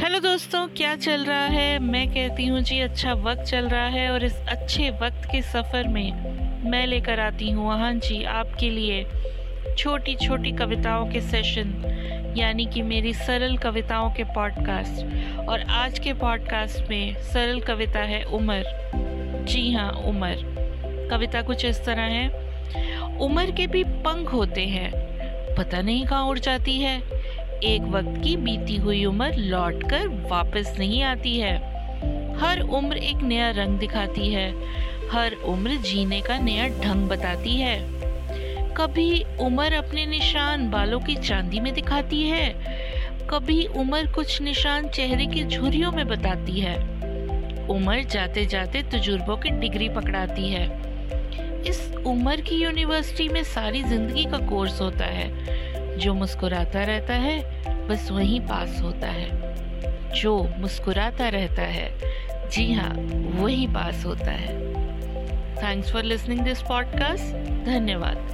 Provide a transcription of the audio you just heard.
Hello दोस्तों, क्या चल रहा है? मैं कहती हूँ, जी अच्छा वक्त चल रहा है और इस अच्छे वक्त के सफ़र में मैं लेकर आती हूँ। हाँ जी, आपके लिए छोटी छोटी कविताओं के सेशन यानी कि मेरी सरल कविताओं के पॉडकास्ट और आज के पॉडकास्ट में सरल कविता है उमर। जी हाँ उमर। कविता कुछ इस तरह है। उमर के भी पंख होते हैं। पता नहीं कहाँ उड़ जाती है। एक वक्त की बीती हुई उम्र लौटकर वापस नहीं आती है। हर उम्र एक नया रंग दिखाती है। हर उम्र जीने का नया ढंग बताती है। कभी उम्र अपने निशान बालों की चांदी में दिखाती है। कभी उम्र कुछ निशान चेहरे की झुरियों में बताती है। उम्र जाते जाते तजुर्बों की डिग्री पकड़ाती है। इस उम्र की यूनिवर्सिटी में सारी ज़िंदगी का कोर्स होता है। जो मुस्कुराता रहता है, बस वहीं पास होता है। जो मुस्कुराता रहता है, जी हाँ वही पास होता है। Thanks for listening this podcast धन्यवाद।